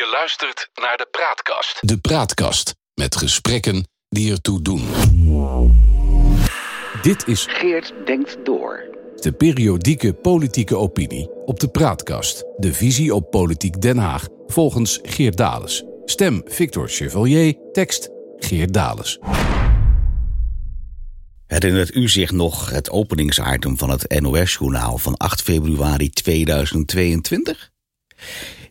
Je luistert naar de Praatkast. De Praatkast met gesprekken die ertoe doen. Dit is Geert denkt door. de periodieke politieke opinie op de Praatkast. De visie op politiek Den Haag volgens Geert Dales. Stem Victor Chevalier, tekst Geert Dales. Herinnert u zich nog het openingsitem van het NOS-journaal van 8 februari 2022?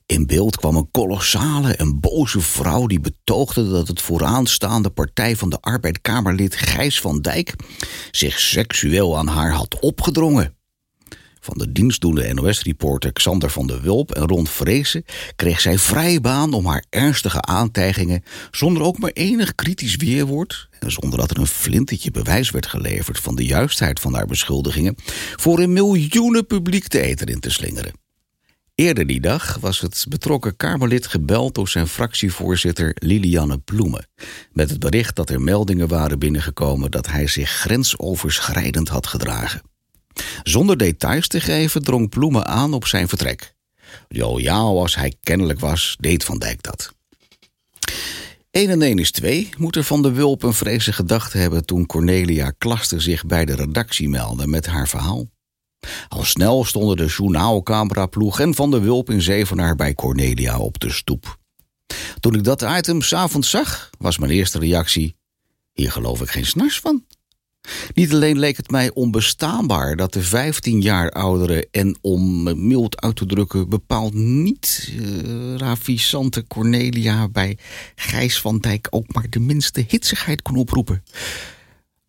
In beeld kwam een kolossale en boze vrouw die betoogde dat het vooraanstaande Partij van de Arbeid-Kamerlid Gijs van Dijk zich seksueel aan haar had opgedrongen. Van de dienstdoende NOS-reporter Xander van der Wulp en Ron Vrezen kreeg zij vrije baan om haar ernstige aantijgingen, zonder ook maar enig kritisch weerwoord en zonder dat er een flintertje bewijs werd geleverd van de juistheid van haar beschuldigingen, voor een miljoenen publiek de eter in te slingeren. Eerder die dag was het betrokken Kamerlid gebeld door zijn fractievoorzitter Lilianne Ploemen. Met het bericht dat er meldingen waren binnengekomen dat hij zich grensoverschrijdend had gedragen. Zonder details te geven drong Ploemen aan op zijn vertrek. Loyaal als hij kennelijk was, deed Van Dijk dat. 1 en 1 is 2, moet er Van de Wulp een vrezen gedachte hebben toen Cornelia Klaster zich bij de redactie meldde met haar verhaal. Al snel stonden de journaalcameraploeg en Van de Wulp in Zevenaar bij Cornelia op de stoep. Toen ik dat item s'avonds zag, was mijn eerste reactie: hier geloof ik geen snars van. Niet alleen leek het mij onbestaanbaar dat de 15 jaar oudere en om mild uit te drukken bepaald niet uh, ravissante Cornelia bij Gijs van Dijk ook maar de minste hitsigheid kon oproepen.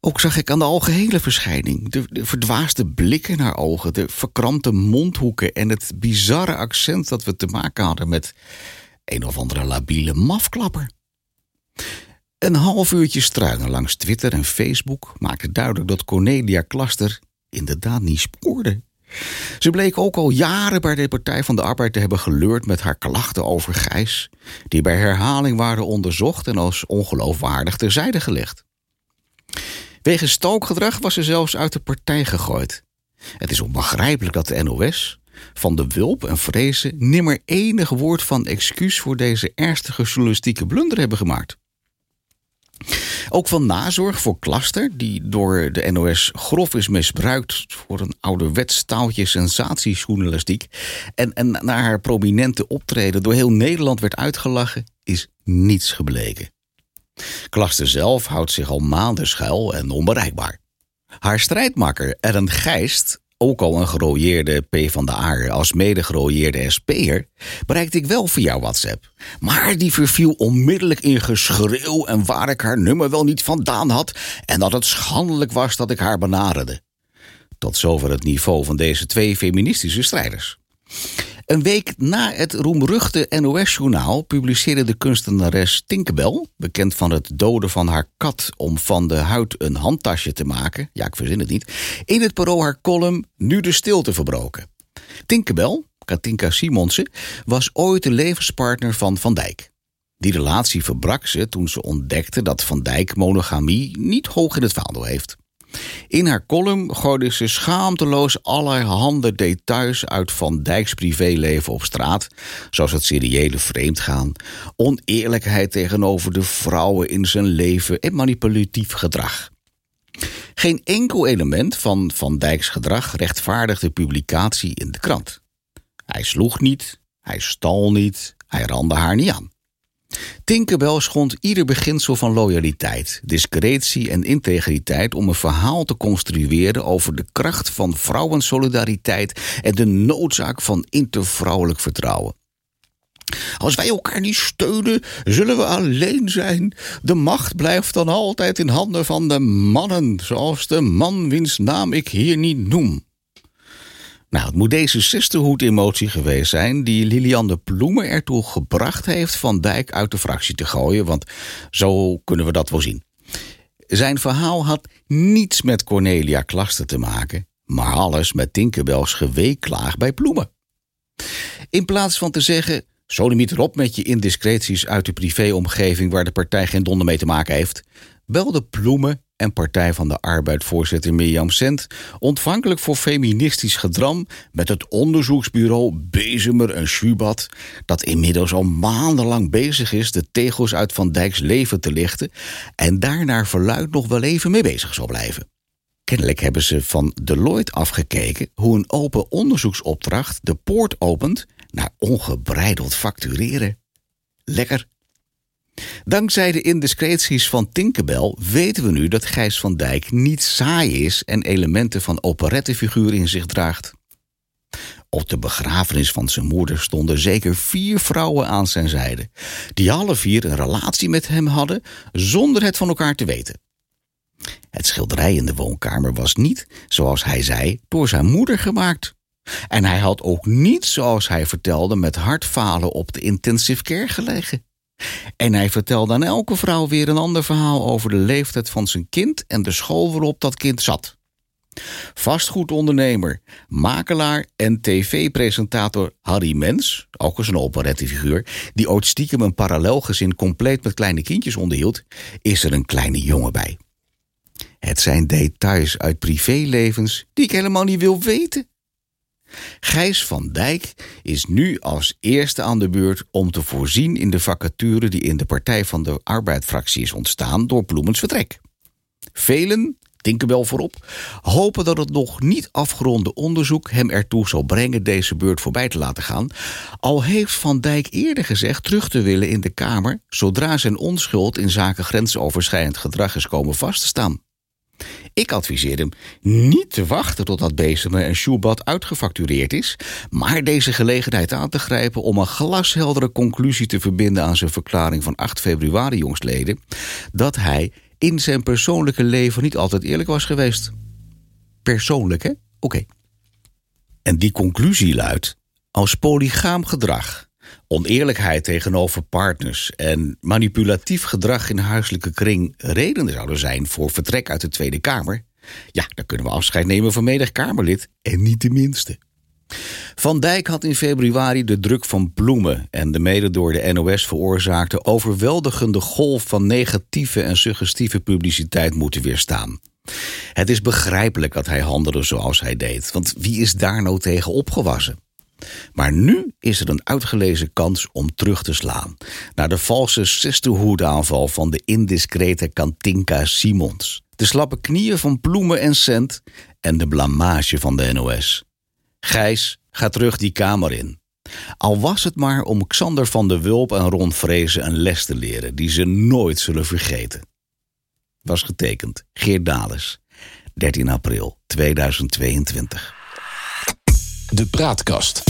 Ook zag ik aan de algehele verschijning de, de verdwaasde blikken in haar ogen, de verkrampte mondhoeken en het bizarre accent dat we te maken hadden met een of andere labiele mafklapper. Een half uurtje struinen langs Twitter en Facebook maakte duidelijk dat Cornelia Klaster inderdaad niet spoorde. Ze bleek ook al jaren bij de Partij van de Arbeid te hebben geleurd met haar klachten over Gijs, die bij herhaling waren onderzocht en als ongeloofwaardig terzijde gelegd. Wegens stookgedrag was ze zelfs uit de partij gegooid. Het is onbegrijpelijk dat de NOS, Van de Wulp en Vrezen nimmer enig woord van excuus voor deze ernstige journalistieke blunder hebben gemaakt. Ook van nazorg voor Klaster, die door de NOS grof is misbruikt voor een ouderwets staaltje sensatiejournalistiek en, en naar haar prominente optreden door heel Nederland werd uitgelachen, is niets gebleken. Klaster zelf houdt zich al maanden schuil en onbereikbaar. Haar strijdmakker Ellen Geist, ook al een gerooieerde P van de Aar als mede gerooieerde SP'er, bereikte ik wel via WhatsApp. Maar die verviel onmiddellijk in geschreeuw en waar ik haar nummer wel niet vandaan had en dat het schandelijk was dat ik haar benaderde. Tot zover het niveau van deze twee feministische strijders. Een week na het roemruchte NOS-journaal publiceerde de kunstenares Tinkerbell, bekend van het doden van haar kat om van de huid een handtasje te maken, ja, ik verzin het niet, in het parool haar column Nu de stilte verbroken. Tinkerbell, Katinka Simonsen, was ooit de levenspartner van Van Dijk. Die relatie verbrak ze toen ze ontdekte dat Van Dijk monogamie niet hoog in het vaandel heeft. In haar column gooide ze schaamteloos allerhande details uit Van Dijks privéleven op straat, zoals het seriële vreemdgaan, oneerlijkheid tegenover de vrouwen in zijn leven en manipulatief gedrag. Geen enkel element van Van Dijks gedrag rechtvaardigde publicatie in de krant. Hij sloeg niet, hij stal niet, hij rande haar niet aan. Tinkerbell schond ieder beginsel van loyaliteit, discretie en integriteit om een verhaal te construeren over de kracht van vrouwensolidariteit en de noodzaak van intervrouwelijk vertrouwen. Als wij elkaar niet steunen, zullen we alleen zijn. De macht blijft dan altijd in handen van de mannen, zoals de man wiens naam ik hier niet noem. Nou, het moet deze sisterhood-emotie geweest zijn die Liliane Ploemen ertoe gebracht heeft Van Dijk uit de fractie te gooien, want zo kunnen we dat wel zien. Zijn verhaal had niets met Cornelia Klaster te maken, maar alles met Tinkerbells geweeklaag bij Ploemen. In plaats van te zeggen, sodemiet erop met je indiscreties uit de privéomgeving waar de partij geen donder mee te maken heeft, belde Ploemen en Partij van de Arbeid-voorzitter Mirjam Sent ontvankelijk voor feministisch gedram met het onderzoeksbureau Bezemer en Schubat, dat inmiddels al maandenlang bezig is de tegels uit Van Dijks leven te lichten en daar naar verluid nog wel even mee bezig zal blijven. Kennelijk hebben ze van Deloitte afgekeken hoe een open onderzoeksopdracht de poort opent naar ongebreideld factureren. Lekker. Dankzij de indiscreties van Tinkerbell weten we nu dat Gijs van Dijk niet saai is en elementen van operettefiguur in zich draagt. Op de begrafenis van zijn moeder stonden zeker vier vrouwen aan zijn zijde, die alle vier een relatie met hem hadden zonder het van elkaar te weten. Het schilderij in de woonkamer was niet, zoals hij zei, door zijn moeder gemaakt. En hij had ook niet, zoals hij vertelde, met hartfalen op de intensive care gelegen. En hij vertelde aan elke vrouw weer een ander verhaal over de leeftijd van zijn kind en de school waarop dat kind zat. Vastgoedondernemer, makelaar en tv-presentator Harry Mens, ook eens een operettefiguur, die ooit stiekem een parallelgezin compleet met kleine kindjes onderhield, is er een kleine jongen bij. Het zijn details uit privélevens die ik helemaal niet wil weten. Gijs van Dijk is nu als eerste aan de beurt om te voorzien in de vacature die in de Partij van de Arbeid-fractie is ontstaan door Bloemens vertrek. Velen, Tinkerbell voorop, hopen dat het nog niet afgeronde onderzoek hem ertoe zal brengen deze beurt voorbij te laten gaan. Al heeft Van Dijk eerder gezegd terug te willen in de Kamer zodra zijn onschuld in zaken grensoverschrijdend gedrag is komen vast te staan. Ik adviseer hem niet te wachten totdat Bezemer en Schubert uitgefactureerd is, maar deze gelegenheid aan te grijpen om een glasheldere conclusie te verbinden aan zijn verklaring van 8 februari jongstleden, dat hij in zijn persoonlijke leven niet altijd eerlijk was geweest. Persoonlijk, hè? Oké. En die conclusie luidt: als polygaam gedrag oneerlijkheid tegenover partners en manipulatief gedrag in huiselijke kring redenen zouden zijn voor vertrek uit de Tweede Kamer, ja, dan kunnen we afscheid nemen van menig Kamerlid en niet de minste. Van Dijk had in februari de druk van bloemen en de mede door de NOS veroorzaakte overweldigende golf van negatieve en suggestieve publiciteit moeten weerstaan. Het is begrijpelijk dat hij handelde zoals hij deed, want wie is daar nou tegen opgewassen? Maar nu is er een uitgelezen kans om terug te slaan naar de valse sisterhood-aanval van de indiscrete Kantinka Simons, de slappe knieën van Ploemen en Cent en de blamage van de NOS. Gijs, ga terug die kamer in. Al was het maar om Xander van der Wulp en Ron Vrezen een les te leren die ze nooit zullen vergeten. Was getekend Geert Dales, 13 april 2022. De Praatkast.